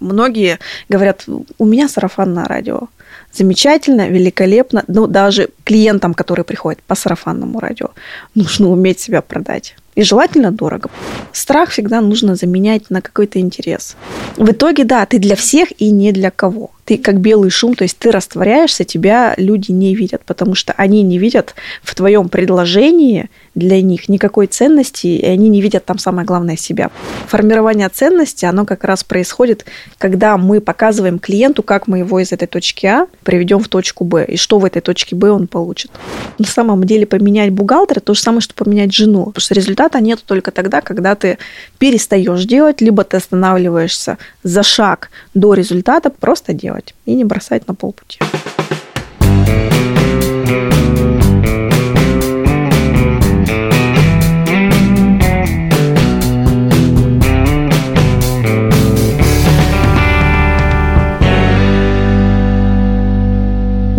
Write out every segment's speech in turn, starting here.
Многие говорят, у меня сарафанное радио. Замечательно, великолепно. Но даже клиентам, которые приходят по сарафанному радио, нужно уметь себя продать. И желательно дорого. Страх всегда нужно заменять на какой-то интерес. В итоге, да, ты для всех и не для кого. Ты как белый шум, то есть ты растворяешься, тебя люди не видят, потому что они не видят в твоем предложении для них никакой ценности, и они не видят там самое главное себя. Формирование ценности, оно как раз происходит, когда мы показываем клиенту, как мы его из этой точки А приведем в точку Б, и что в этой точке Б он получит. На самом деле поменять бухгалтера то же самое, что поменять жену, потому что результата нет только тогда, когда ты перестаешь делать, либо ты останавливаешься за шаг до результата, просто делать и не бросать на полпути.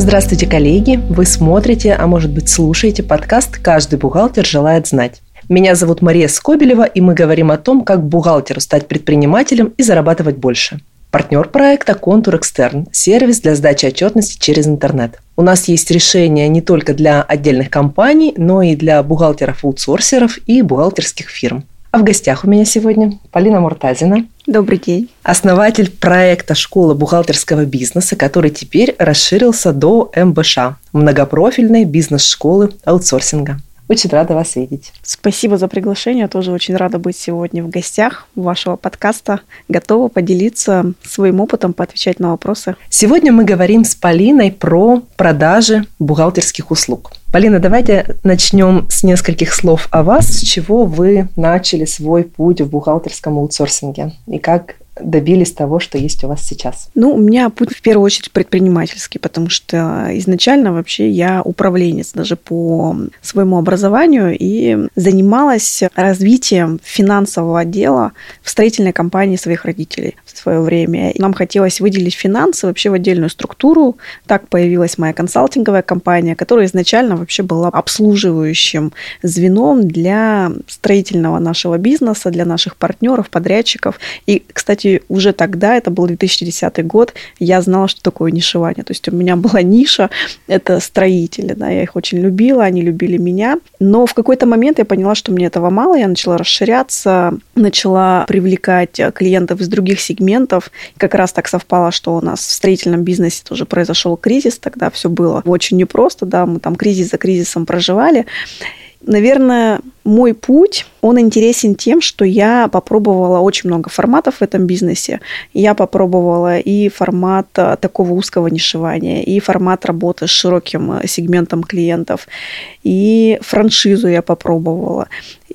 Здравствуйте, коллеги! Вы смотрите, а может быть слушаете подкаст «Каждый бухгалтер желает знать». Меня зовут Мария Скобелева, и мы говорим о том, как бухгалтеру стать предпринимателем и зарабатывать больше. Партнер проекта «Контур Экстерн» – сервис для сдачи отчетности через интернет. У нас есть решения не только для отдельных компаний, но и для бухгалтеров-аутсорсеров и бухгалтерских фирм. А в гостях у меня сегодня Полина Муртазина. Добрый день. Основатель проекта «Школа бухгалтерского бизнеса», который теперь расширился до МБШ – многопрофильной бизнес-школы аутсорсинга. Очень рада вас видеть. Спасибо за приглашение. Тоже очень рада быть сегодня в гостях вашего подкаста. Готова поделиться своим опытом, поотвечать на вопросы. Сегодня мы говорим с Полиной про продажи бухгалтерских услуг. Полина, давайте начнем с нескольких слов о вас. С чего вы начали свой путь в бухгалтерском аутсорсинге и как добились того, что есть у вас сейчас? Ну, у меня путь в первую очередь предпринимательский, потому что изначально вообще я управленец даже по своему образованию и занималась развитием финансового отдела в строительной компании своих родителей в свое время. Нам хотелось выделить финансы вообще в отдельную структуру. Так появилась моя консалтинговая компания, которая изначально вообще была обслуживающим звеном для строительного нашего бизнеса, для наших партнеров, подрядчиков. И, кстати, сути, уже тогда, это был 2010 год, я знала, что такое нишевание. То есть у меня была ниша, это строители, да, я их очень любила, они любили меня. Но в какой-то момент я поняла, что мне этого мало, я начала расширяться, начала привлекать клиентов из других сегментов. Как раз так совпало, что у нас в строительном бизнесе тоже произошел кризис, тогда все было очень непросто, да, мы там кризис за кризисом проживали. Наверное, мой путь, он интересен тем, что я попробовала очень много форматов в этом бизнесе. Я попробовала и формат а, такого узкого нишевания, и формат работы с широким а, сегментом клиентов, и франшизу я попробовала.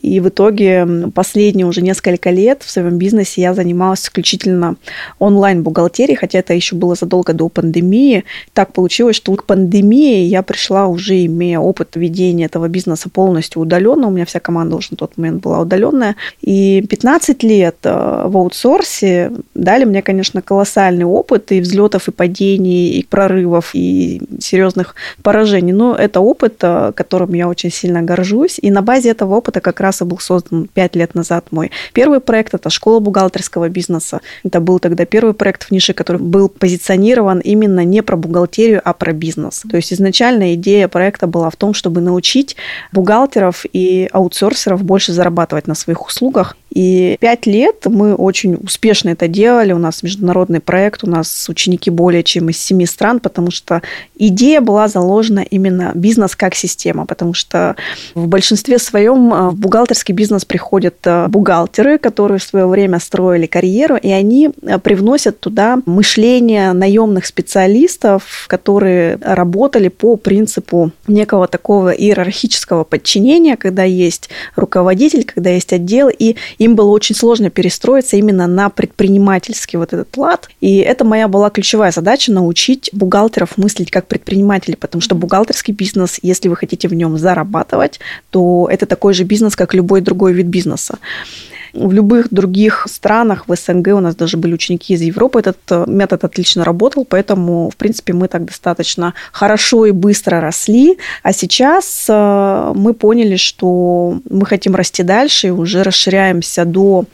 И в итоге последние уже несколько лет в своем бизнесе я занималась исключительно онлайн-бухгалтерией, хотя это еще было задолго до пандемии. Так получилось, что к пандемии я пришла уже имея опыт ведения этого бизнеса полностью удаленно. У меня вся команда уже на тот момент была удаленная. И 15 лет э, в аутсорсе дали мне, конечно, колоссальный опыт и взлетов, и падений, и прорывов, и серьезных поражений. Но это опыт, э, которым я очень сильно горжусь. И на базе этого опыта как раз и был создан 5 лет назад мой первый проект. Это школа бухгалтерского бизнеса. Это был тогда первый проект в нише, который был позиционирован именно не про бухгалтерию, а про бизнес. То есть изначально идея проекта была в том, чтобы научить бухгалтеров и аутсорсеров больше зарабатывать на своих услугах. И пять лет мы очень успешно это делали. У нас международный проект, у нас ученики более чем из семи стран, потому что идея была заложена именно бизнес как система, потому что в большинстве своем э, в бухгалтерский бизнес приходят э, бухгалтеры, которые в свое время строили карьеру, и они э, привносят туда мышление наемных специалистов, которые работали по принципу некого такого иерархического подчинения, когда есть руководитель, когда есть отдел, и им было очень сложно перестроиться именно на предпринимательский вот этот лад. И это моя была ключевая задача научить бухгалтеров мыслить как предприниматели, потому что бухгалтерский бизнес, если вы хотите в нем зарабатывать, то это такой же бизнес, как любой другой вид бизнеса. В любых других странах, в СНГ у нас даже были ученики из Европы, этот э, метод отлично работал, поэтому, в принципе, мы так достаточно хорошо и быстро росли. А сейчас э, мы поняли, что мы хотим расти дальше и уже расширяемся до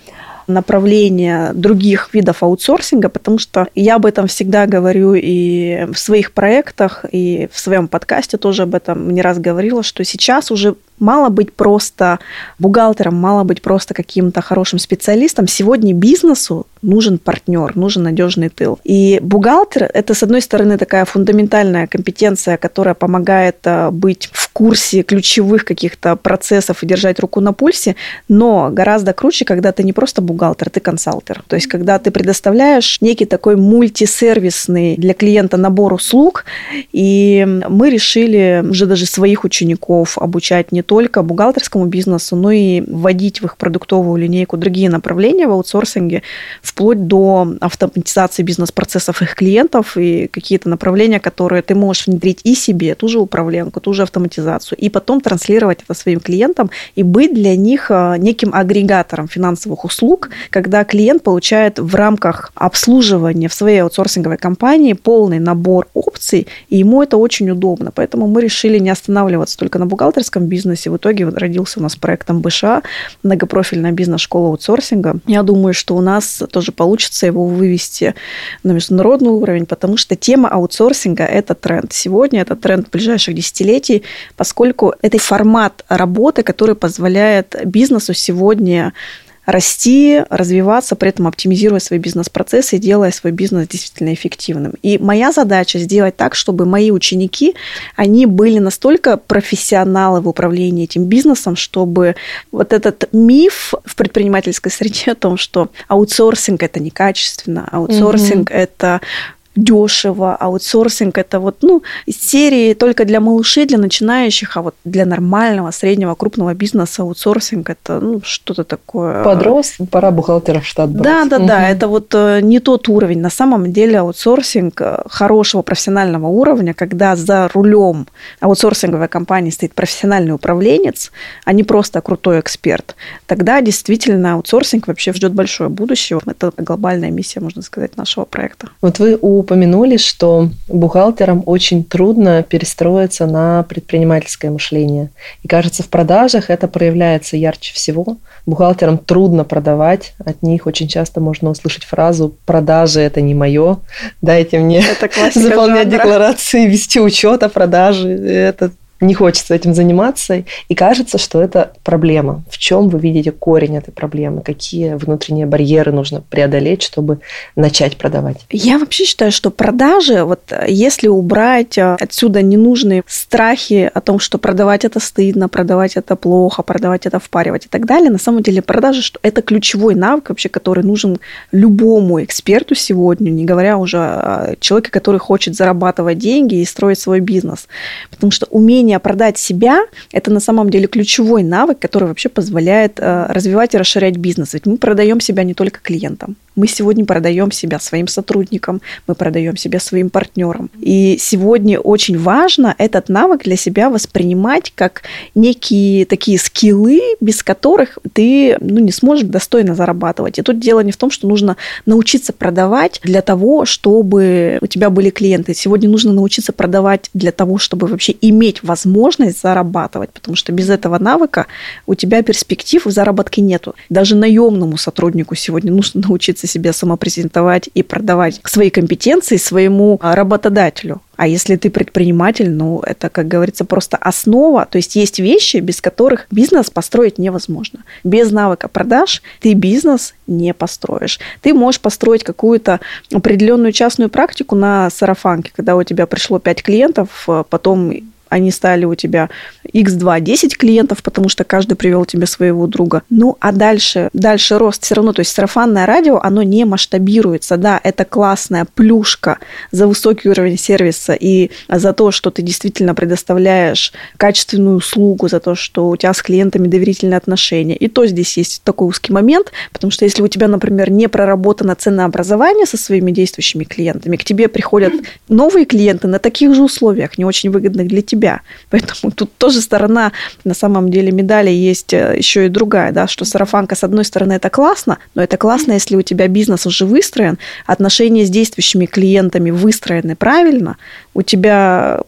направления других видов аутсорсинга, потому что я об этом всегда говорю и в своих проектах, и в своем подкасте тоже об этом не раз говорила, что сейчас уже Мало быть просто бухгалтером, мало быть просто каким-то хорошим специалистом. Сегодня бизнесу нужен партнер, нужен надежный тыл. И бухгалтер – это, с одной стороны, такая фундаментальная компетенция, которая помогает э, быть в курсе ключевых каких-то процессов и держать руку на пульсе, но гораздо круче, когда ты не просто бухгалтер, ты консалтер. То есть, когда ты предоставляешь некий такой мультисервисный для клиента набор услуг, и мы решили уже даже своих учеников обучать не только бухгалтерскому бизнесу, но и вводить в их продуктовую линейку другие направления в аутсорсинге, вплоть до автоматизации бизнес-процессов их клиентов и какие-то направления, которые ты можешь внедрить и себе, ту же управленку, ту же автоматизацию, и потом транслировать это своим клиентам и быть для них э, неким агрегатором финансовых услуг, когда клиент получает в рамках обслуживания в своей аутсорсинговой компании полный набор опций, и ему это очень удобно. Поэтому мы решили не останавливаться только на бухгалтерском бизнесе, бизнесе. В итоге родился у нас проект МБШ, многопрофильная бизнес-школа аутсорсинга. Я думаю, что у нас тоже получится его вывести на международный уровень, потому что тема аутсорсинга – это тренд. Сегодня это тренд ближайших десятилетий, поскольку это формат работы, который позволяет бизнесу сегодня расти, развиваться, при этом оптимизируя свои бизнес-процессы делая свой бизнес действительно эффективным. И моя задача сделать так, чтобы мои ученики, они были настолько профессионалы в управлении этим бизнесом, чтобы вот этот миф в предпринимательской среде о том, что аутсорсинг это некачественно, аутсорсинг mm-hmm. это дешево, аутсорсинг это вот, ну, серии только для малышей, для начинающих, а вот для нормального, среднего, крупного бизнеса аутсорсинг это, ну, что-то такое. Подрос, пора бухгалтеров в штат брать. Да, да, угу. да, это вот э, не тот уровень. На самом деле аутсорсинг э, хорошего профессионального уровня, когда за рулем аутсорсинговой компании стоит профессиональный управленец, а не просто крутой эксперт, тогда действительно аутсорсинг вообще ждет большое будущее. Это глобальная миссия, можно сказать, нашего проекта. Вот вы у упомянули, что бухгалтерам очень трудно перестроиться на предпринимательское мышление. И кажется, в продажах это проявляется ярче всего. Бухгалтерам трудно продавать, от них очень часто можно услышать фразу «продажи – это не мое, дайте мне заполнять жанра. декларации, вести учет о продаже, это не хочется этим заниматься, и кажется, что это проблема. В чем вы видите корень этой проблемы? Какие внутренние барьеры нужно преодолеть, чтобы начать продавать? Я вообще считаю, что продажи, вот если убрать э, отсюда ненужные страхи о том, что продавать это стыдно, продавать это плохо, продавать это впаривать и так далее, на самом деле продажи, что это ключевой навык вообще, который нужен любому эксперту сегодня, не говоря уже о человеке, который хочет зарабатывать деньги и строить свой бизнес. Потому что умение умение продать себя – это на самом деле ключевой навык, который вообще позволяет э, развивать и расширять бизнес. Ведь мы продаем себя не только клиентам. Мы сегодня продаем себя своим сотрудникам, мы продаем себя своим партнерам. И сегодня очень важно этот навык для себя воспринимать как некие такие скиллы, без которых ты ну, не сможешь достойно зарабатывать. И тут дело не в том, что нужно научиться продавать для того, чтобы у тебя были клиенты. Сегодня нужно научиться продавать для того, чтобы вообще иметь возможность зарабатывать, потому что без этого навыка у тебя перспектив в заработке нету. Даже наемному сотруднику сегодня нужно научиться научиться себя самопрезентовать и продавать свои компетенции своему а, работодателю. А если ты предприниматель, ну, это, как говорится, просто основа. То есть есть вещи, без которых бизнес построить невозможно. Без навыка продаж ты бизнес не построишь. Ты можешь построить какую-то определенную частную практику на сарафанке, когда у тебя пришло 5 клиентов, а потом они стали у тебя x2 10 клиентов, потому что каждый привел тебе своего друга. Ну, а дальше, дальше рост все равно, то есть сарафанное радио, оно не масштабируется. Да, это классная плюшка за высокий уровень сервиса и за то, что ты действительно предоставляешь качественную услугу, за то, что у тебя с клиентами доверительные отношения. И то здесь есть такой узкий момент, потому что если у тебя, например, не проработано ценообразование со своими действующими клиентами, к тебе приходят новые клиенты на таких же условиях, не очень выгодных для тебя, себя. Поэтому тут тоже сторона, на самом деле, медали есть э, еще и другая, да, что сарафанка, с одной стороны, это классно, но это классно, если у тебя бизнес уже выстроен, отношения с действующими клиентами выстроены правильно, у тебя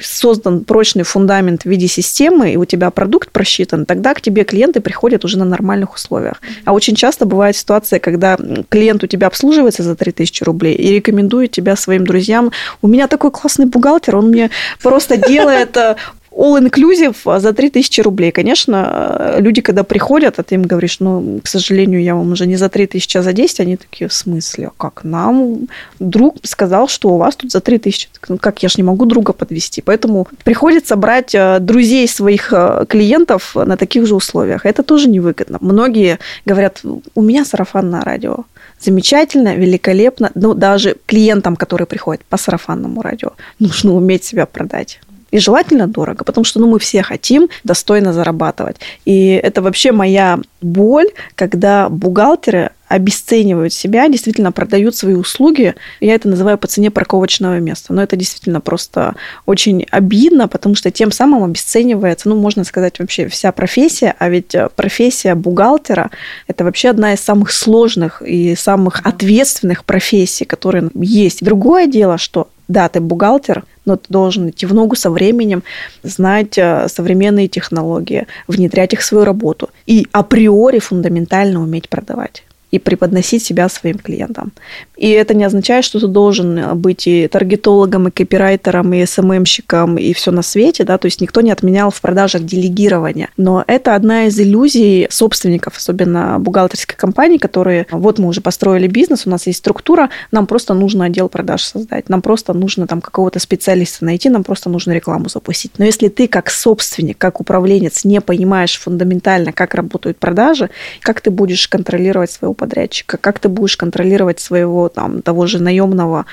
создан прочный фундамент в виде системы, и у тебя продукт просчитан, тогда к тебе клиенты приходят уже на нормальных условиях. А очень часто бывает ситуация, когда клиент у тебя обслуживается за 3000 рублей и рекомендует тебя своим друзьям. У меня такой классный бухгалтер, он мне просто делает э, all-inclusive а за 3000 рублей. Конечно, люди, когда приходят, а ты им говоришь, ну, к сожалению, я вам уже не за 3000, а за 10, они такие, в смысле, а как? Нам друг сказал, что у вас тут за 3000. Ну, как, я же не могу друга подвести. Поэтому приходится брать э, друзей своих э, клиентов на таких же условиях. Это тоже невыгодно. Многие говорят, у меня сарафанное радио. Замечательно, великолепно. Но даже клиентам, которые приходят по сарафанному радио, нужно уметь себя продать. И желательно дорого, потому что ну, мы все хотим достойно зарабатывать. И это вообще моя боль, когда бухгалтеры обесценивают себя, действительно продают свои услуги. Я это называю по цене парковочного места. Но это действительно просто очень обидно, потому что тем самым обесценивается, ну, можно сказать, вообще вся профессия. А ведь профессия бухгалтера – это вообще одна из самых сложных и самых ответственных профессий, которые есть. Другое дело, что да, ты бухгалтер, но ты должен идти в ногу со временем, знать э, современные технологии, внедрять их в свою работу и априори фундаментально уметь продавать и преподносить себя своим клиентам. И это не означает, что ты должен быть и таргетологом, и копирайтером, и СММщиком, и все на свете, да, то есть никто не отменял в продажах делегирование. Но это одна из иллюзий собственников, особенно бухгалтерской компании, которые, вот мы уже построили бизнес, у нас есть структура, нам просто нужно отдел продаж создать, нам просто нужно там какого-то специалиста найти, нам просто нужно рекламу запустить. Но если ты как собственник, как управленец не понимаешь фундаментально, как работают продажи, как ты будешь контролировать своего подрядчика, как ты будешь контролировать своего там, того же наемного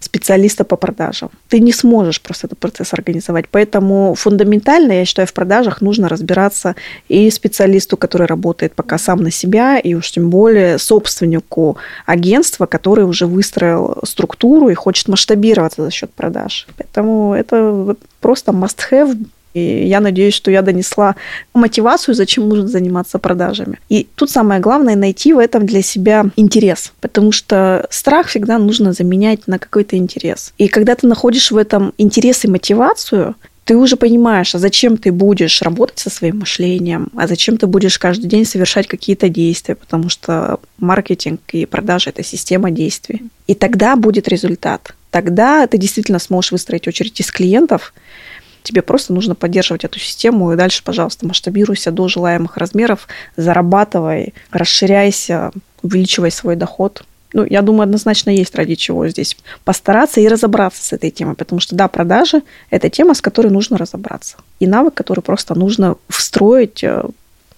специалиста по продажам. Ты не сможешь просто этот процесс организовать. Поэтому фундаментально, я считаю, в продажах нужно разбираться и специалисту, который работает пока сам на себя, и уж тем более собственнику агентства, который уже выстроил структуру и хочет масштабироваться за счет продаж. Поэтому это просто must-have и я надеюсь, что я донесла мотивацию, зачем нужно заниматься продажами. И тут самое главное найти в этом для себя интерес, потому что страх всегда нужно заменять на какой-то интерес. И когда ты находишь в этом интерес и мотивацию, ты уже понимаешь, а зачем ты будешь работать со своим мышлением, а зачем ты будешь каждый день совершать какие-то действия, потому что маркетинг и продажа – это система действий. И тогда будет результат. Тогда ты действительно сможешь выстроить очередь из клиентов, Тебе просто нужно поддерживать эту систему, и дальше, пожалуйста, масштабируйся до желаемых размеров, зарабатывай, расширяйся, увеличивай свой доход. Ну, я думаю, однозначно есть ради чего здесь постараться и разобраться с этой темой, потому что, да, продажи – это тема, с которой нужно разобраться. И навык, который просто нужно встроить э,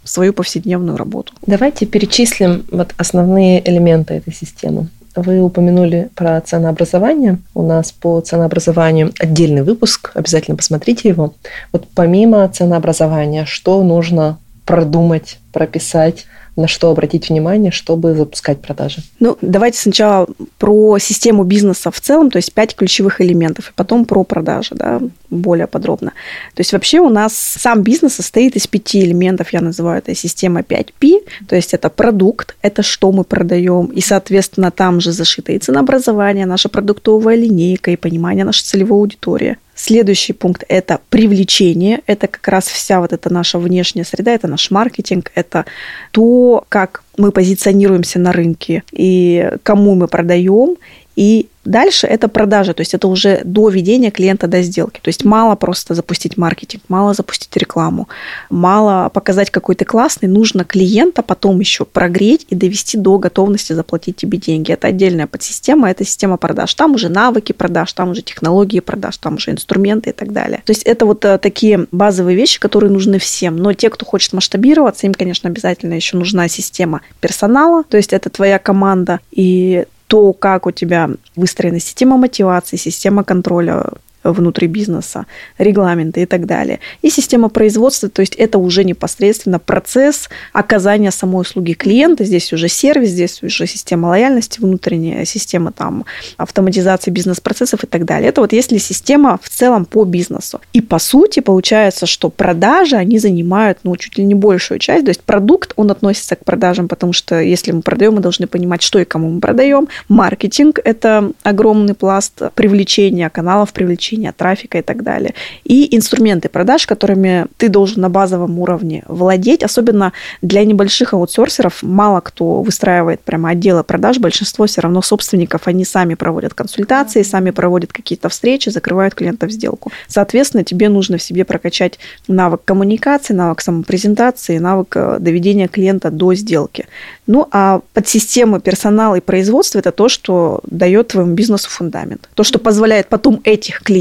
в свою повседневную работу. Давайте перечислим вот основные элементы этой системы. Вы упомянули про ценообразование. У нас по ценообразованию отдельный выпуск, обязательно посмотрите его. Вот помимо ценообразования, что нужно продумать, прописать на что обратить внимание, чтобы запускать продажи? Ну, давайте сначала про систему бизнеса в целом, то есть пять ключевых элементов, и потом про продажи, да, более подробно. То есть вообще у нас сам бизнес состоит из пяти элементов, я называю это система 5P, то есть это продукт, это что мы продаем, и, соответственно, там же зашито и ценообразование, наша продуктовая линейка, и понимание нашей целевой аудитории. Следующий пункт – это привлечение. Это как раз вся вот эта наша внешняя среда, это наш маркетинг, это то, как мы позиционируемся на рынке и кому мы продаем, и Дальше это продажа, то есть это уже до ведения клиента до сделки. То есть мало просто запустить маркетинг, мало запустить рекламу, мало показать какой то классный, нужно клиента потом еще прогреть и довести до готовности заплатить тебе деньги. Это отдельная подсистема, это система продаж. Там уже навыки продаж, там уже технологии продаж, там уже инструменты и так далее. То есть это вот э, такие базовые вещи, которые нужны всем. Но те, кто хочет масштабироваться, им, конечно, обязательно еще нужна система персонала, то есть это твоя команда, и то, как у тебя выстроена система мотивации, система контроля внутри бизнеса, регламенты и так далее. И система производства, то есть это уже непосредственно процесс оказания самой услуги клиента. Здесь уже сервис, здесь уже система лояльности внутренняя, система там автоматизации бизнес-процессов и так далее. Это вот если система в целом по бизнесу. И по сути получается, что продажи, они занимают ну, чуть ли не большую часть. То есть продукт, он относится к продажам, потому что если мы продаем, мы должны понимать, что и кому мы продаем. Маркетинг – это огромный пласт привлечения каналов, привлечения привлечения трафика и так далее. И инструменты продаж, которыми ты должен на базовом уровне владеть, особенно для небольших аутсорсеров, мало кто выстраивает прямо отделы продаж, большинство все равно собственников, они сами проводят консультации, сами проводят какие-то встречи, закрывают клиентов в сделку. Соответственно, тебе нужно в себе прокачать навык коммуникации, навык самопрезентации, навык э, доведения клиента до сделки. Ну, а подсистемы персонала и производства – это то, что дает твоему бизнесу фундамент. То, что позволяет потом этих клиентов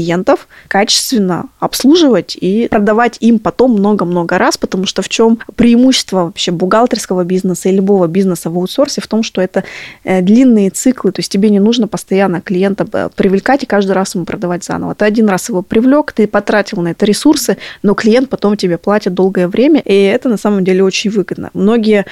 качественно обслуживать и продавать им потом много-много раз, потому что в чем преимущество вообще бухгалтерского бизнеса и любого бизнеса в аутсорсе в том, что это э, длинные циклы, то есть тебе не нужно постоянно клиента э, привлекать и каждый раз ему продавать заново. Ты один раз его привлек, ты потратил на это ресурсы, но клиент потом тебе платит долгое время, и это на самом деле очень выгодно. Многие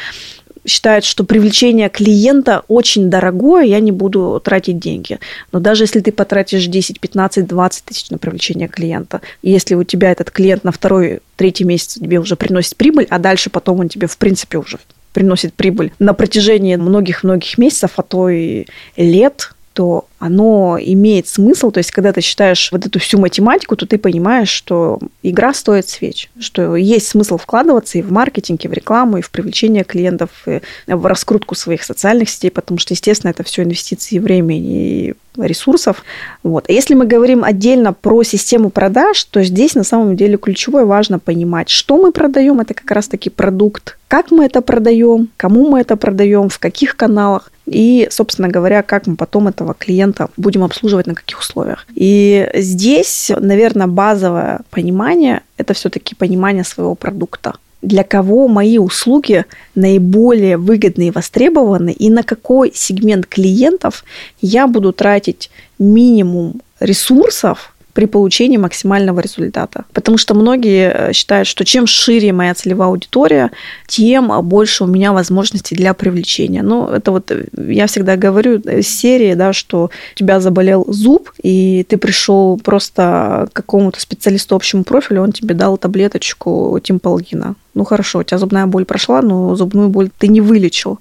считают, что привлечение клиента очень дорогое, я не буду тратить деньги. Но даже если ты потратишь 10, 15, 20 тысяч на привлечение клиента, если у тебя этот клиент на второй, третий месяц тебе уже приносит прибыль, а дальше потом он тебе в принципе уже приносит прибыль на протяжении многих-многих месяцев, а то и лет, то оно имеет смысл. То есть, когда ты считаешь вот эту всю математику, то ты понимаешь, что игра стоит свеч, что есть смысл вкладываться и в маркетинг, и в рекламу, и в привлечение клиентов, и в раскрутку своих социальных сетей, потому что, естественно, это все инвестиции времени и ресурсов. Вот. А если мы говорим отдельно про систему продаж, то здесь на самом деле ключевое важно понимать, что мы продаем, это как раз-таки продукт, как мы это продаем, кому мы это продаем, в каких каналах и, собственно говоря, как мы потом этого клиента будем обслуживать, на каких условиях. И здесь, наверное, базовое понимание – это все-таки понимание своего продукта для кого мои услуги наиболее выгодны и востребованы, и на какой сегмент клиентов я буду тратить минимум ресурсов при получении максимального результата. Потому что многие э, считают, что чем шире моя целевая аудитория, тем больше у меня возможностей для привлечения. Ну, это вот э, я всегда говорю из серии, да, что у тебя заболел зуб, и ты пришел просто к какому-то специалисту общему профилю, он тебе дал таблеточку тимполгина. Ну хорошо, у тебя зубная боль прошла, но зубную боль ты не вылечил.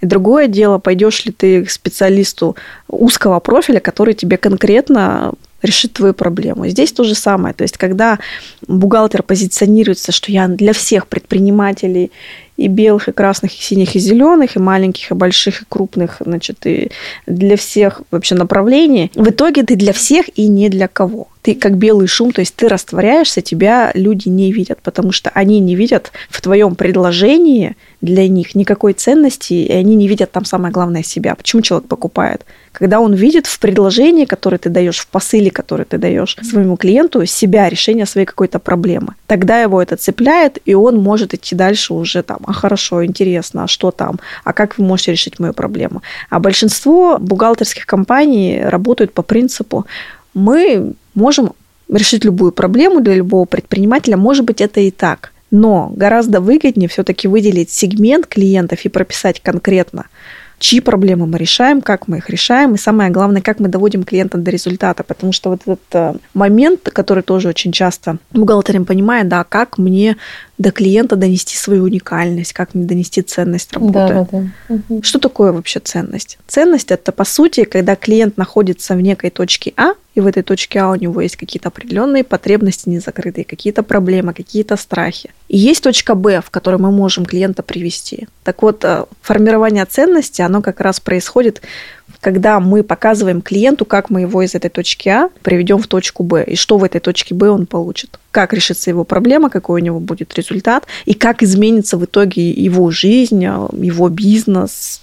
И другое дело, пойдешь ли ты к специалисту узкого профиля, который тебе конкретно решит твою проблему. Здесь то же самое. То есть, когда бухгалтер позиционируется, что я для всех предпринимателей и белых, и красных, и синих, и зеленых, и маленьких, и больших, и крупных, значит, и для всех вообще направлений, в итоге ты для всех и не для кого. Ты как белый шум, то есть ты растворяешься, тебя люди не видят, потому что они не видят в твоем предложении для них никакой ценности, и они не видят там самое главное себя. Почему человек покупает? Когда он видит в предложении, которое ты даешь, в посыле, который ты даешь своему клиенту, себя, решение своей какой-то проблемы. Тогда его это цепляет, и он может идти дальше уже там, а хорошо, интересно, а что там, а как вы можете решить мою проблему. А большинство бухгалтерских компаний работают по принципу, мы можем решить любую проблему для любого предпринимателя, может быть, это и так. Но гораздо выгоднее все-таки выделить сегмент клиентов и прописать конкретно, чьи проблемы мы решаем, как мы их решаем, и самое главное, как мы доводим клиента до результата, потому что вот этот э, момент, который тоже очень часто бухгалтерам понимает, да, как мне до клиента донести свою уникальность, как мне донести ценность работы. Да, да, да. Что такое вообще ценность? Ценность это по сути, когда клиент находится в некой точке А, и в этой точке А у него есть какие-то определенные потребности незакрытые, какие-то проблемы, какие-то страхи. И есть точка Б, в которой мы можем клиента привести. Так вот, э, формирование ценности, оно как раз происходит когда мы показываем клиенту, как мы его из этой точки А приведем в точку Б, и что в этой точке Б он получит, как решится его проблема, какой у него будет результат, и как изменится в итоге его жизнь, его бизнес,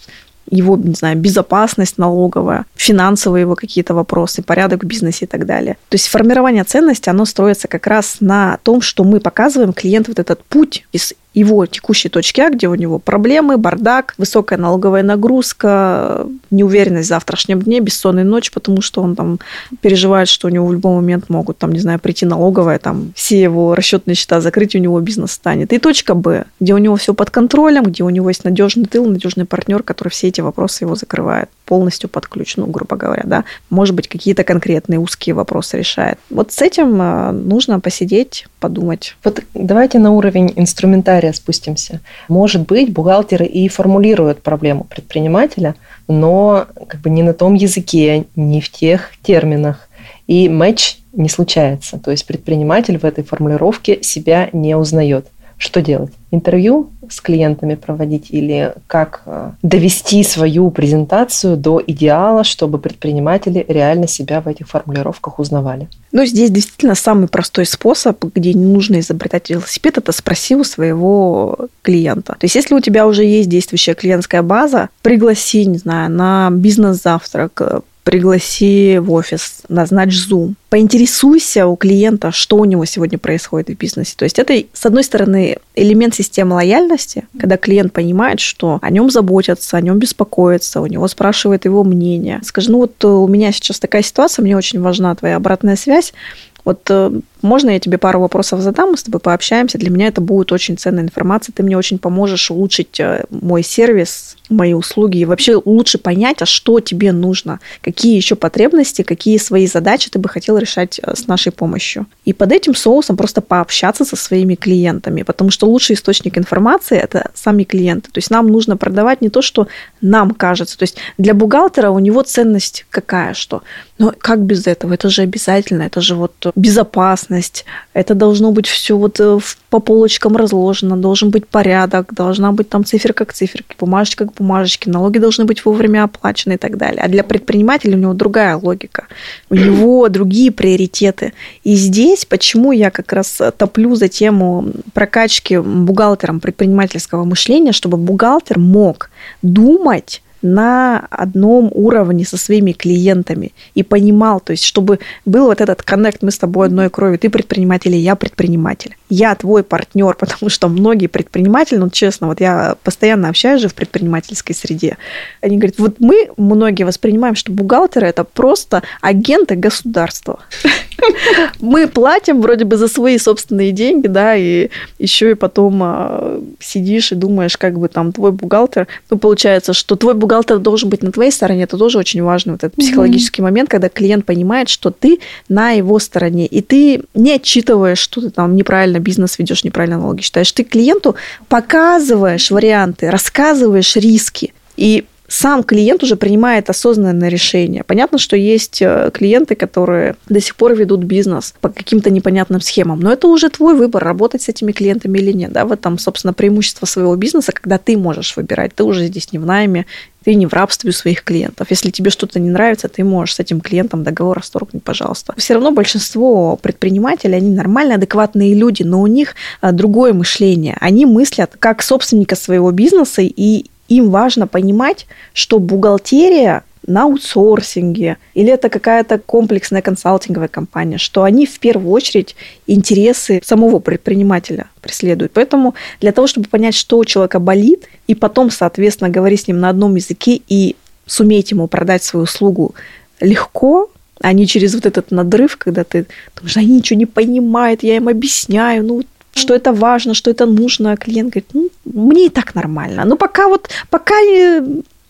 его, не знаю, безопасность налоговая, финансовые его какие-то вопросы, порядок в бизнесе и так далее. То есть формирование ценности, оно строится как раз на том, что мы показываем клиенту вот этот путь из его текущей точки А, где у него проблемы, бардак, высокая налоговая нагрузка, неуверенность в завтрашнем дне, бессонная ночь, потому что он там переживает, что у него в любой момент могут, там, не знаю, прийти налоговая, там, все его расчетные счета закрыть, у него бизнес станет. И точка Б, где у него все под контролем, где у него есть надежный тыл, надежный партнер, который все эти вопросы его закрывает полностью под ключ, ну, грубо говоря, да. Может быть, какие-то конкретные узкие вопросы решает. Вот с этим э, нужно посидеть, подумать. Вот давайте на уровень инструментария спустимся. Может быть, бухгалтеры и формулируют проблему предпринимателя, но как бы не на том языке, не в тех терминах. И матч не случается. То есть предприниматель в этой формулировке себя не узнает. Что делать? Интервью с клиентами проводить или как э, довести свою презентацию до идеала, чтобы предприниматели реально себя в этих формулировках узнавали? Ну, здесь действительно самый простой способ, где не нужно изобретать велосипед, это спроси у своего клиента. То есть, если у тебя уже есть действующая клиентская база, пригласи, не знаю, на бизнес-завтрак, пригласи в офис, назначь Zoom. Поинтересуйся у клиента, что у него сегодня происходит в бизнесе. То есть это, с одной стороны, элемент системы лояльности, когда клиент понимает, что о нем заботятся, о нем беспокоятся, у него спрашивают его мнение. Скажи, ну вот у меня сейчас такая ситуация, мне очень важна твоя обратная связь. Вот э, можно я тебе пару вопросов задам, мы с тобой пообщаемся. Для меня это будет очень ценная информация. Ты мне очень поможешь улучшить э, мой сервис, мои услуги и вообще лучше понять, а что тебе нужно, какие еще потребности, какие свои задачи ты бы хотел решать э, с нашей помощью. И под этим соусом просто пообщаться со своими клиентами, потому что лучший источник информации – это сами клиенты. То есть нам нужно продавать не то, что нам кажется. То есть для бухгалтера у него ценность какая, что ну как без этого? Это же обязательно, это же вот безопасность, это должно быть все вот э, по полочкам разложено, должен быть порядок, должна быть там циферка к циферке, бумажечка к бумажечке, налоги должны быть вовремя оплачены и так далее. А для предпринимателя у него другая логика, у него другие приоритеты. И здесь почему я как раз топлю за тему прокачки бухгалтером предпринимательского мышления, чтобы бухгалтер мог думать на одном уровне со своими клиентами и понимал, то есть чтобы был вот этот коннект, мы с тобой одной крови, ты предприниматель, и я предприниматель. Я твой партнер, потому что многие предприниматели, ну честно, вот я постоянно общаюсь же в предпринимательской среде, они говорят, вот мы многие воспринимаем, что бухгалтеры это просто агенты государства. Мы платим вроде бы за свои собственные деньги, да, и еще и потом а, сидишь и думаешь, как бы там твой бухгалтер, ну, получается, что твой бухгалтер должен быть на твоей стороне, это тоже очень важный вот этот психологический момент, когда клиент понимает, что ты на его стороне, и ты не отчитываешь, что ты там неправильно бизнес ведешь, неправильно налоги считаешь, ты клиенту показываешь варианты, рассказываешь риски, и сам клиент уже принимает осознанное решение. Понятно, что есть э, клиенты, которые до сих пор ведут бизнес по каким-то непонятным схемам, но это уже твой выбор, работать с этими клиентами или нет. Да? В этом, собственно, преимущество своего бизнеса, когда ты можешь выбирать. Ты уже здесь не в найме, ты не в рабстве у своих клиентов. Если тебе что-то не нравится, ты можешь с этим клиентом договор расторгнуть, пожалуйста. Все равно большинство предпринимателей, они нормальные, адекватные люди, но у них э, другое мышление. Они мыслят как собственника своего бизнеса и им важно понимать, что бухгалтерия на аутсорсинге или это какая-то комплексная консалтинговая компания, что они в первую очередь интересы самого предпринимателя преследуют. Поэтому для того, чтобы понять, что у человека болит, и потом, соответственно, говорить с ним на одном языке и суметь ему продать свою услугу легко, а не через вот этот надрыв, когда ты думаешь, они ничего не понимают, я им объясняю, ну что это важно, что это нужно. А клиент говорит, ну, мне и так нормально. Но пока вот, пока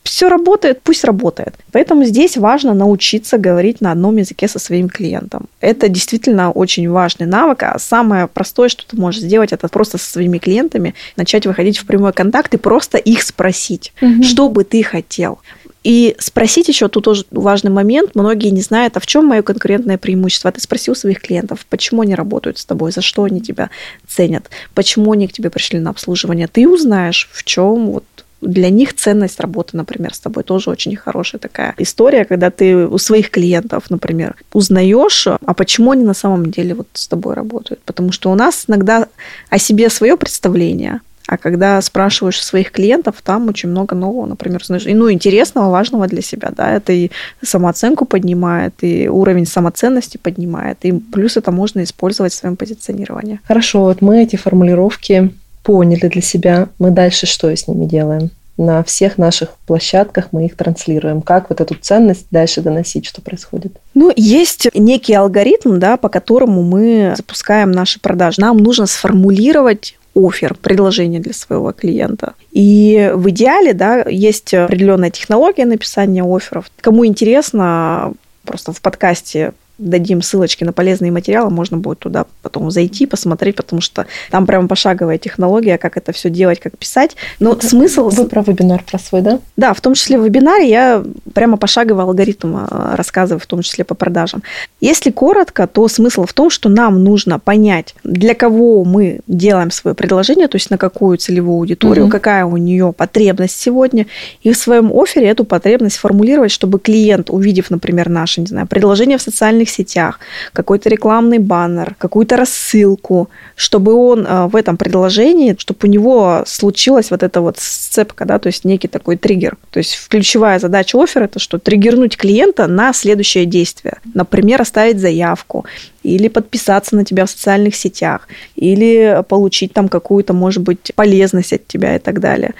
все работает, пусть работает. Поэтому здесь важно научиться говорить на одном языке со своим клиентом. Это действительно очень важный навык. А самое простое, что ты можешь сделать, это просто со своими клиентами начать выходить в прямой контакт и просто их спросить, угу. что бы ты хотел. И спросить еще тут тоже важный момент. Многие не знают, а в чем мое конкурентное преимущество. Ты спросил своих клиентов, почему они работают с тобой, за что они тебя ценят, почему они к тебе пришли на обслуживание. Ты узнаешь, в чем вот для них ценность работы, например, с тобой тоже очень хорошая такая история, когда ты у своих клиентов, например, узнаешь, а почему они на самом деле вот с тобой работают. Потому что у нас иногда о себе свое представление, а когда спрашиваешь своих клиентов, там очень много нового, например, знаешь, и, ну, интересного, важного для себя, да, это и самооценку поднимает, и уровень самоценности поднимает, и плюс это можно использовать в своем позиционировании. Хорошо, вот мы эти формулировки поняли для себя, мы дальше что с ними делаем? на всех наших площадках мы их транслируем. Как вот эту ценность дальше доносить, что происходит? Ну, есть некий алгоритм, да, по которому мы запускаем наши продажи. Нам нужно сформулировать офер, предложение для своего клиента. И в идеале, да, есть определенная технология написания офферов. Кому интересно, просто в подкасте дадим ссылочки на полезные материалы, можно будет туда потом зайти, посмотреть, потому что там прям пошаговая технология, как это все делать, как писать. Но это смысл... Вы про вебинар про свой, да? Да, в том числе в вебинаре я прямо пошаговый алгоритм а, рассказываю, в том числе по продажам. Если коротко, то смысл в том, что нам нужно понять, для кого мы делаем свое предложение, то есть на какую целевую аудиторию, угу. какая у нее потребность сегодня, и в своем офере эту потребность формулировать, чтобы клиент, увидев, например, наше, не знаю, предложение в социальных сетях, какой-то рекламный баннер, какую-то рассылку, чтобы он э, в этом предложении, чтобы у него случилась вот эта вот сцепка, да, то есть некий такой триггер. То есть ключевая задача оффера это что? Триггернуть клиента на следующее действие. Например, оставить заявку или подписаться на тебя в социальных сетях, или получить там какую-то, может быть, полезность от тебя и так далее.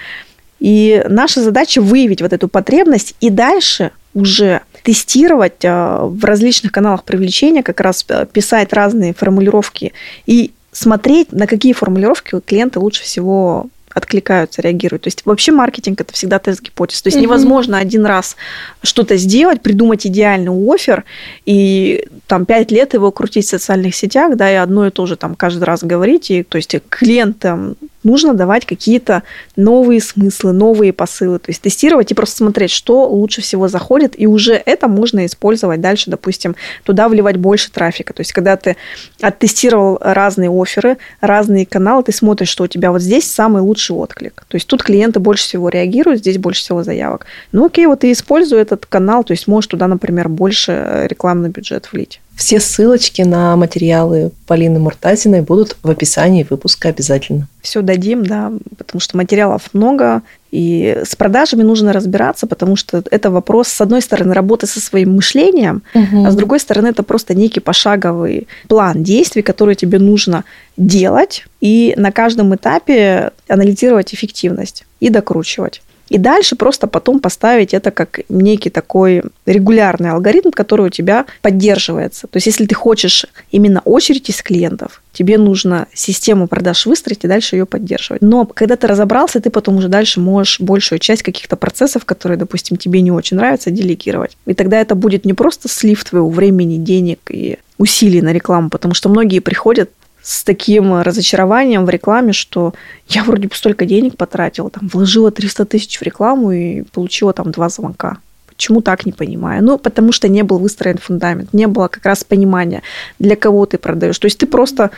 И наша задача выявить вот эту потребность и дальше уже тестировать а, в различных каналах привлечения, как раз э, писать разные формулировки и смотреть, на какие формулировки клиенты лучше всего откликаются, реагируют. То есть вообще маркетинг это всегда тест гипотез. То есть угу. невозможно один раз что-то сделать, придумать идеальный офер и там пять лет его крутить в социальных сетях, да, и одно и то же там каждый раз говорить. И, то есть клиентам нужно давать какие-то новые смыслы, новые посылы, то есть тестировать и просто смотреть, что лучше всего заходит, и уже это можно использовать дальше, допустим, туда вливать больше трафика. То есть когда ты оттестировал разные оферы, разные каналы, ты смотришь, что у тебя вот здесь самый лучший отклик. То есть тут клиенты больше всего реагируют, здесь больше всего заявок. Ну окей, вот и используй этот канал, то есть можешь туда, например, больше рекламный бюджет влить. Все ссылочки на материалы Полины Муртазиной будут в описании выпуска обязательно. Все дадим, да, потому что материалов много, и с продажами нужно разбираться, потому что это вопрос, с одной стороны, работы со своим мышлением, угу. а с другой стороны, это просто некий пошаговый план действий, который тебе нужно делать, и на каждом этапе анализировать эффективность и докручивать. И дальше просто потом поставить это как некий такой регулярный алгоритм, который у тебя поддерживается. То есть если ты хочешь именно очередь из клиентов, тебе нужно систему продаж выстроить и дальше ее поддерживать. Но когда ты разобрался, ты потом уже дальше можешь большую часть каких-то процессов, которые, допустим, тебе не очень нравятся, делегировать. И тогда это будет не просто слив твоего времени, денег и усилий на рекламу, потому что многие приходят с таким разочарованием в рекламе, что я вроде бы столько денег потратила, там, вложила 300 тысяч в рекламу и получила там два звонка. Почему так, не понимаю. Ну, потому что не был выстроен фундамент, не было как раз понимания, для кого ты продаешь. То есть ты просто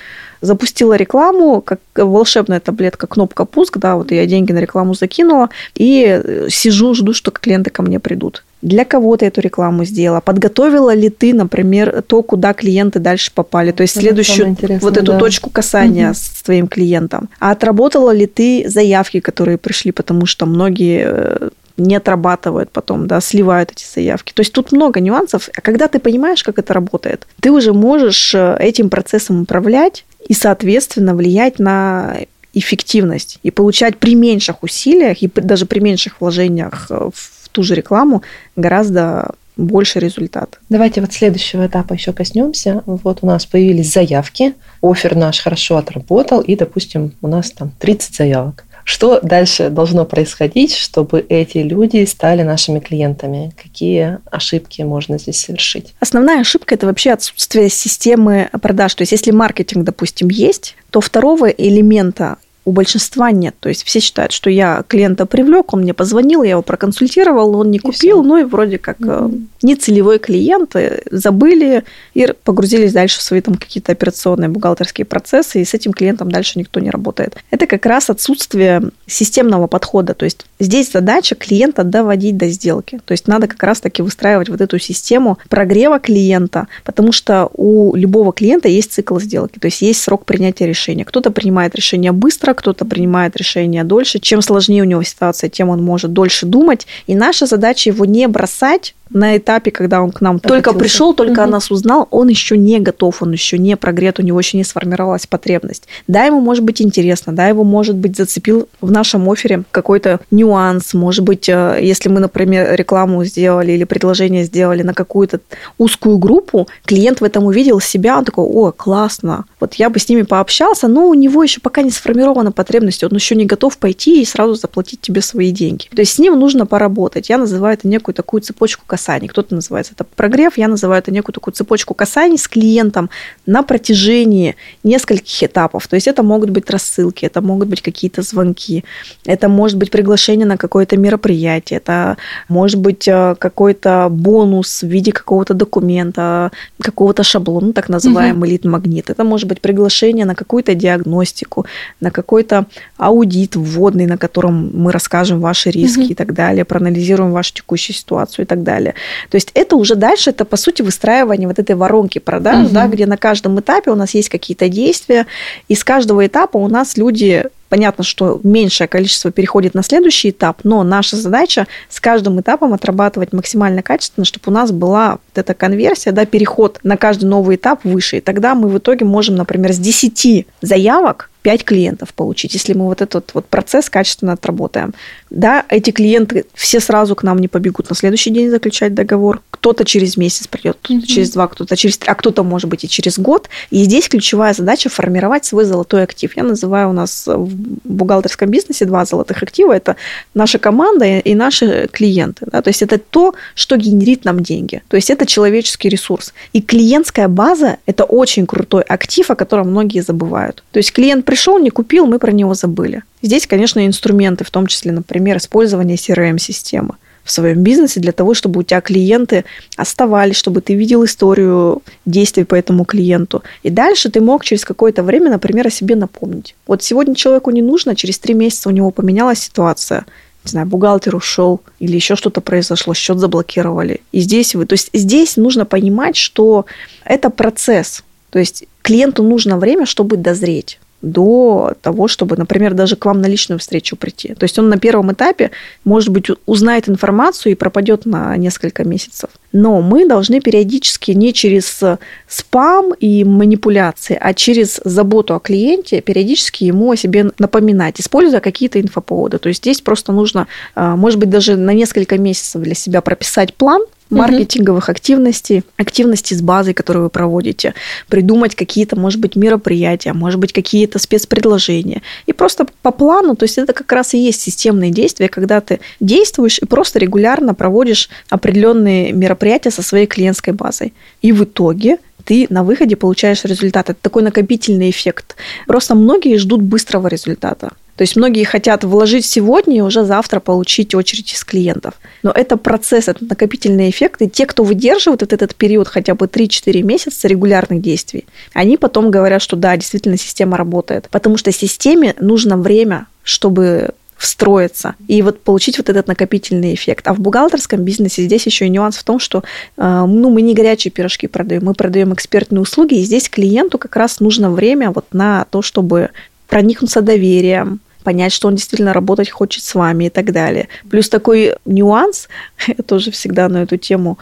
запустила рекламу, как волшебная таблетка, кнопка пуск, да, вот я деньги на рекламу закинула, и сижу, жду, что клиенты ко мне придут для кого ты эту рекламу сделала, подготовила ли ты, например, то, куда клиенты дальше попали, то есть следующую вот эту да. точку касания угу. с твоим клиентом, а отработала ли ты заявки, которые пришли, потому что многие э, не отрабатывают потом, да, сливают эти заявки. То есть тут много нюансов. А когда ты понимаешь, как это работает, ты уже можешь э, этим процессом управлять и, соответственно, влиять на эффективность и получать при меньших усилиях и даже при меньших вложениях э, в ту же рекламу гораздо больше результат. Давайте вот следующего этапа еще коснемся. Вот у нас появились заявки, офер наш хорошо отработал, и, допустим, у нас там 30 заявок. Что дальше должно происходить, чтобы эти люди стали нашими клиентами? Какие ошибки можно здесь совершить? Основная ошибка – это вообще отсутствие системы продаж. То есть, если маркетинг, допустим, есть, то второго элемента у большинства нет. То есть все считают, что я клиента привлек, он мне позвонил, я его проконсультировал, он не купил, ну и вроде как mm-hmm. не целевой клиент, забыли и погрузились дальше в свои там какие-то операционные бухгалтерские процессы, и с этим клиентом дальше никто не работает. Это как раз отсутствие системного подхода. То есть здесь задача клиента доводить до сделки. То есть надо как раз-таки выстраивать вот эту систему прогрева клиента, потому что у любого клиента есть цикл сделки, то есть есть срок принятия решения. Кто-то принимает решение быстро, кто-то принимает решение дольше. Чем сложнее у него ситуация, тем он может дольше думать. И наша задача его не бросать на этапе, когда он к нам только пришел, только угу. о нас узнал, он еще не готов, он еще не прогрет, у него еще не сформировалась потребность. Да, ему может быть интересно, да, его может быть зацепил в нашем офере какой-то нюанс, может быть, э, если мы, например, рекламу сделали или предложение сделали на какую-то узкую группу, клиент в этом увидел себя, он такой, о, классно, вот я бы с ними пообщался, но у него еще пока не сформирована потребность, он еще не готов пойти и сразу заплатить тебе свои деньги. То есть с ним нужно поработать. Я называю это некую такую цепочку касаний. Кто-то называет это прогрев, я называю это некую такую цепочку касаний с клиентом на протяжении нескольких этапов. То есть это могут быть рассылки, это могут быть какие-то звонки, это может быть приглашение на какое-то мероприятие, это может быть э, какой-то бонус в виде какого-то документа, какого-то шаблона, так называемый угу. лид-магнит. Это может быть приглашение на какую-то диагностику, на какой-то аудит вводный, на котором мы расскажем ваши риски угу. и так далее, проанализируем вашу текущую ситуацию и так далее. То есть это уже дальше, это по сути выстраивание вот этой воронки продаж, угу. да, где на каждом этапе у нас есть какие-то действия, и с каждого этапа у нас люди Понятно, что меньшее количество переходит на следующий этап, но наша задача с каждым этапом отрабатывать максимально качественно, чтобы у нас была эта конверсия, да, переход на каждый новый этап выше. И тогда мы в итоге можем, например, с 10 заявок 5 клиентов получить, если мы вот этот вот процесс качественно отработаем. Да, эти клиенты все сразу к нам не побегут на следующий день заключать договор. Кто-то через месяц придет, кто-то mm-hmm. через два, кто-то через три, а кто-то, может быть, и через год. И здесь ключевая задача формировать свой золотой актив. Я называю у нас в бухгалтерском бизнесе два золотых актива. Это наша команда и наши клиенты. Да? То есть это то, что генерит нам деньги. То есть это человеческий ресурс. И клиентская база – это очень крутой актив, о котором многие забывают. То есть клиент пришел, не купил, мы про него забыли. Здесь, конечно, инструменты, в том числе, например, использование CRM-системы в своем бизнесе для того, чтобы у тебя клиенты оставались, чтобы ты видел историю действий по этому клиенту. И дальше ты мог через какое-то время, например, о себе напомнить. Вот сегодня человеку не нужно, через три месяца у него поменялась ситуация, не знаю, бухгалтер ушел или еще что-то произошло, счет заблокировали. И здесь вы, то есть здесь нужно понимать, что это процесс. То есть клиенту нужно время, чтобы дозреть до того, чтобы, например, даже к вам на личную встречу прийти. То есть он на первом этапе, может быть, узнает информацию и пропадет на несколько месяцев. Но мы должны периодически не через спам и манипуляции, а через заботу о клиенте периодически ему о себе напоминать, используя какие-то инфоповоды. То есть здесь просто нужно, а, может быть, даже на несколько месяцев для себя прописать план, маркетинговых активностей, активностей с базой, которую вы проводите, придумать какие-то, может быть, мероприятия, может быть, какие-то спецпредложения. И просто по плану, то есть это как раз и есть системные действия, когда ты действуешь и просто регулярно проводишь определенные мероприятия со своей клиентской базой. И в итоге ты на выходе получаешь результат. Это такой накопительный эффект. Просто многие ждут быстрого результата. То есть многие хотят вложить сегодня и уже завтра получить очередь из клиентов. Но это процесс, это накопительный эффект. И те, кто выдерживает вот этот период хотя бы 3-4 месяца регулярных действий, они потом говорят, что да, действительно система работает. Потому что системе нужно время, чтобы встроиться и вот получить вот этот накопительный эффект. А в бухгалтерском бизнесе здесь еще и нюанс в том, что э, ну, мы не горячие пирожки продаем, мы продаем экспертные услуги, и здесь клиенту как раз нужно время вот на то, чтобы проникнуться доверием, понять, что он действительно работать хочет с вами и так далее. Плюс такой нюанс, я тоже всегда на эту тему,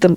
там,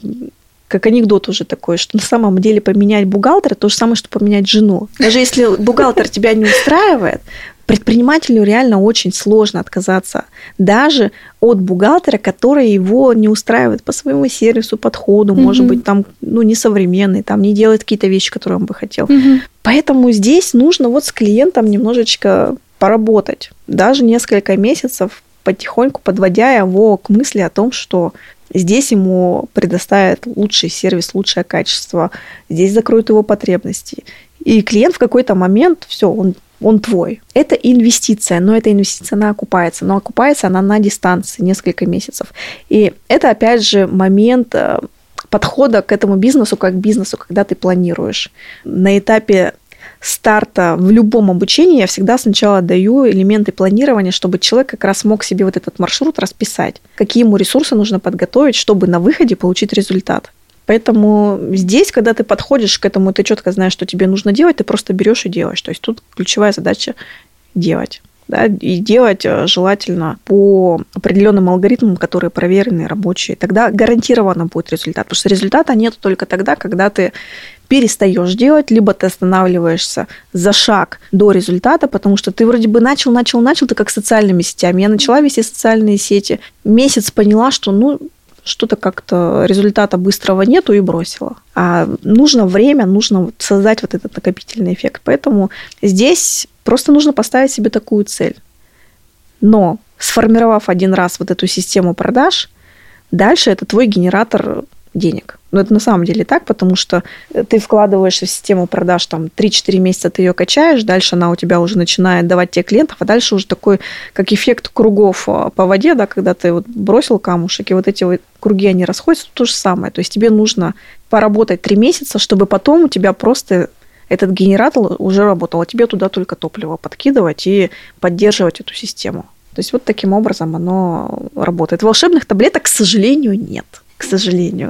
как анекдот уже такой, что на самом деле поменять бухгалтера то же самое, что поменять жену. Даже если бухгалтер тебя не устраивает, предпринимателю реально очень сложно отказаться даже от бухгалтера, который его не устраивает по своему сервису, подходу, mm-hmm. может быть, там, ну, несовременный, там, не делает какие-то вещи, которые он бы хотел. Mm-hmm. Поэтому здесь нужно вот с клиентом немножечко поработать, даже несколько месяцев, потихоньку подводя его к мысли о том, что здесь ему предоставят лучший сервис, лучшее качество, здесь закроют его потребности. И клиент в какой-то момент, все, он он твой. Это инвестиция, но эта инвестиция, она окупается. Но окупается она на дистанции несколько месяцев. И это, опять же, момент э, подхода к этому бизнесу как бизнесу, когда ты планируешь. На этапе старта в любом обучении я всегда сначала даю элементы планирования, чтобы человек как раз мог себе вот этот маршрут расписать, какие ему ресурсы нужно подготовить, чтобы на выходе получить результат. Поэтому здесь, когда ты подходишь к этому, ты четко знаешь, что тебе нужно делать, ты просто берешь и делаешь. То есть тут ключевая задача делать. Да, и делать э, желательно по определенным алгоритмам, которые проверены, рабочие. Тогда гарантированно будет результат. Потому что результата нет только тогда, когда ты перестаешь делать, либо ты останавливаешься за шаг до результата, потому что ты вроде бы начал, начал, начал, ты как социальными сетями. Я начала вести социальные сети, месяц поняла, что ну что-то как-то результата быстрого нету и бросила. А нужно время, нужно создать вот этот накопительный эффект. Поэтому здесь просто нужно поставить себе такую цель. Но сформировав один раз вот эту систему продаж, дальше это твой генератор денег. Но это на самом деле так, потому что ты вкладываешься в систему продаж, там 3-4 месяца ты ее качаешь, дальше она у тебя уже начинает давать тебе клиентов, а дальше уже такой, как эффект кругов а, по воде, да, когда ты вот бросил камушек, и вот эти вот круги, они расходятся, то же самое. То есть тебе нужно поработать 3 месяца, чтобы потом у тебя просто этот генератор уже работал, а тебе туда только топливо подкидывать и поддерживать эту систему. То есть вот таким образом оно работает. Волшебных таблеток, к сожалению, нет. Сожалению.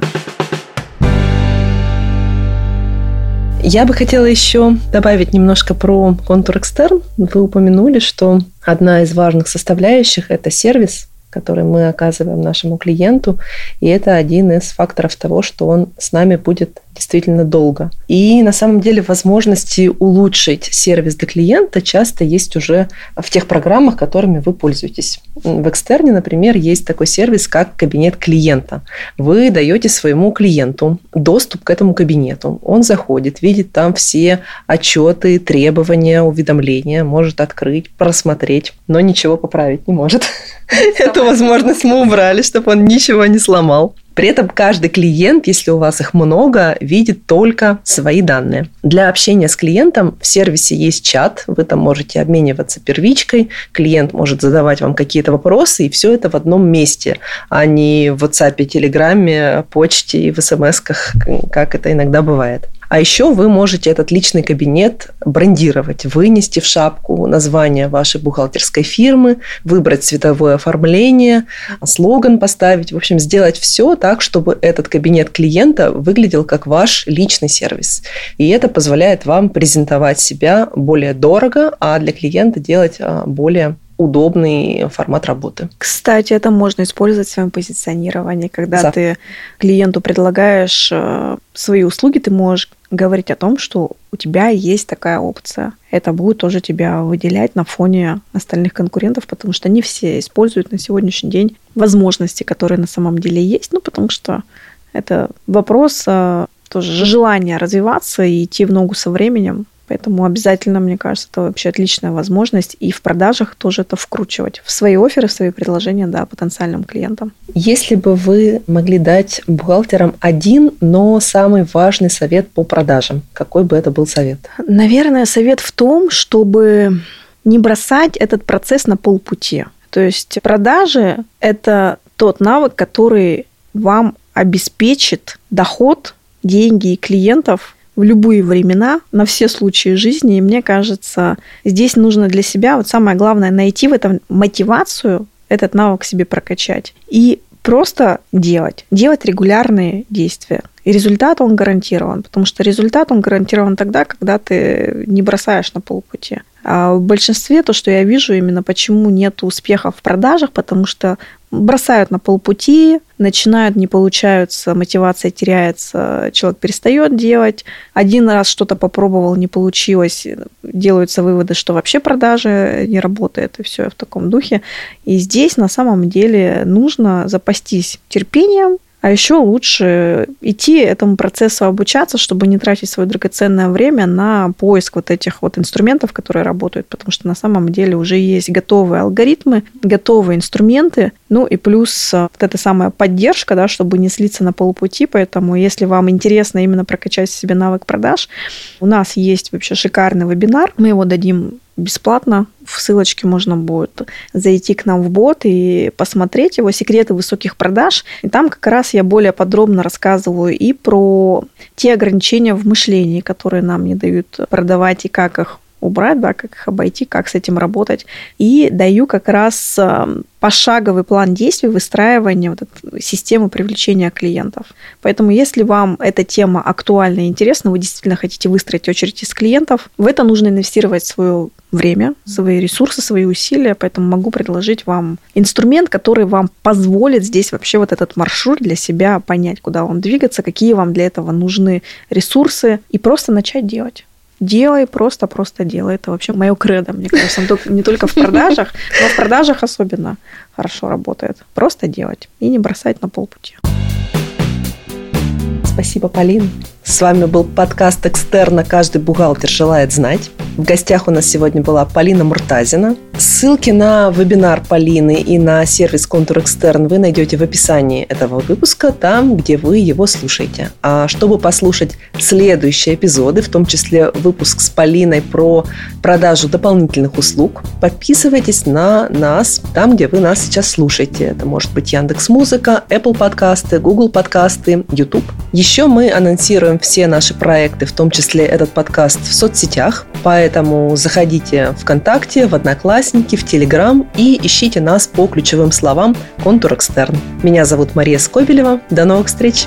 Я бы хотела еще добавить немножко про контур экстерн. Вы упомянули, что одна из важных составляющих – это сервис, который мы оказываем нашему клиенту. И это один из факторов того, что он с нами будет действительно долго. И на самом деле возможности улучшить сервис для клиента часто есть уже в тех программах, которыми вы пользуетесь. В экстерне, например, есть такой сервис, как кабинет клиента. Вы даете своему клиенту доступ к этому кабинету. Он заходит, видит там все отчеты, требования, уведомления, может открыть, просмотреть, но ничего поправить не может. Эту возможность мы убрали, чтобы он ничего не сломал. При этом каждый клиент, если у вас их много, видит только свои данные. Для общения с клиентом в сервисе есть чат, вы там можете обмениваться первичкой, клиент может задавать вам какие-то вопросы, и все это в одном месте, а не в WhatsApp, Телеграме, почте и в смс как это иногда бывает. А еще вы можете этот личный кабинет брендировать, вынести в шапку название вашей бухгалтерской фирмы, выбрать цветовое оформление, слоган поставить, в общем, сделать все так, чтобы этот кабинет клиента выглядел как ваш личный сервис. И это позволяет вам презентовать себя более дорого, а для клиента делать а, более удобный формат работы. Кстати, это можно использовать в своем позиционировании. Когда За. ты клиенту предлагаешь э, свои услуги, ты можешь говорить о том, что у тебя есть такая опция. Это будет тоже тебя выделять на фоне остальных конкурентов, потому что не все используют на сегодняшний день возможности, которые на самом деле есть, ну, потому что это вопрос э, тоже желания развиваться и идти в ногу со временем. Поэтому обязательно, мне кажется, это вообще отличная возможность и в продажах тоже это вкручивать в свои оферы, в свои предложения, да, потенциальным клиентам. Если бы вы могли дать бухгалтерам один, но самый важный совет по продажам, какой бы это был совет? Наверное, совет в том, чтобы не бросать этот процесс на полпути. То есть продажи – это тот навык, который вам обеспечит доход, деньги и клиентов в любые времена, на все случаи жизни. И мне кажется, здесь нужно для себя, вот самое главное, найти в этом мотивацию, этот навык себе прокачать. И просто делать, делать регулярные действия. И результат он гарантирован, потому что результат он гарантирован тогда, когда ты не бросаешь на полпути. А в большинстве то, что я вижу, именно почему нет успеха в продажах, потому что бросают на полпути, начинают, не получаются, мотивация теряется, человек перестает делать. Один раз что-то попробовал, не получилось, делаются выводы, что вообще продажи не работает, и все в таком духе. И здесь на самом деле нужно запастись терпением, а еще лучше идти этому процессу обучаться, чтобы не тратить свое драгоценное время на поиск вот этих вот инструментов, которые работают, потому что на самом деле уже есть готовые алгоритмы, готовые инструменты, ну и плюс вот эта самая поддержка, да, чтобы не слиться на полпути, поэтому если вам интересно именно прокачать себе навык продаж, у нас есть вообще шикарный вебинар, мы его дадим бесплатно. В ссылочке можно будет зайти к нам в бот и посмотреть его секреты высоких продаж. И там как раз я более подробно рассказываю и про те ограничения в мышлении, которые нам не дают продавать и как их убрать, да, как их обойти, как с этим работать. И даю как раз эм, пошаговый план действий выстраивания вот системы привлечения клиентов. Поэтому, если вам эта тема актуальна и интересна, вы действительно хотите выстроить очередь из клиентов, в это нужно инвестировать свое время, свои ресурсы, свои усилия, поэтому могу предложить вам инструмент, который вам позволит здесь вообще вот этот маршрут для себя понять, куда вам двигаться, какие вам для этого нужны ресурсы и просто начать делать. Делай, просто-просто делай. Это вообще мое кредо, мне кажется. Не только в продажах, но в продажах особенно хорошо работает. Просто делать и не бросать на полпути. Спасибо, Полин. С вами был подкаст «Экстерна. Каждый бухгалтер желает знать». В гостях у нас сегодня была Полина Муртазина. Ссылки на вебинар Полины и на сервис Контур Экстерн вы найдете в описании этого выпуска, там, где вы его слушаете. А чтобы послушать следующие эпизоды, в том числе выпуск с Полиной про продажу дополнительных услуг, подписывайтесь на нас там, где вы нас сейчас слушаете. Это может быть Яндекс Музыка, Apple подкасты, Google подкасты, YouTube. Еще мы анонсируем все наши проекты, в том числе этот подкаст в соцсетях, поэтому заходите в ВКонтакте, в Одноклассники, в Телеграм и ищите нас по ключевым словам «Контур Экстерн». Меня зовут Мария Скобелева. До новых! Встреч!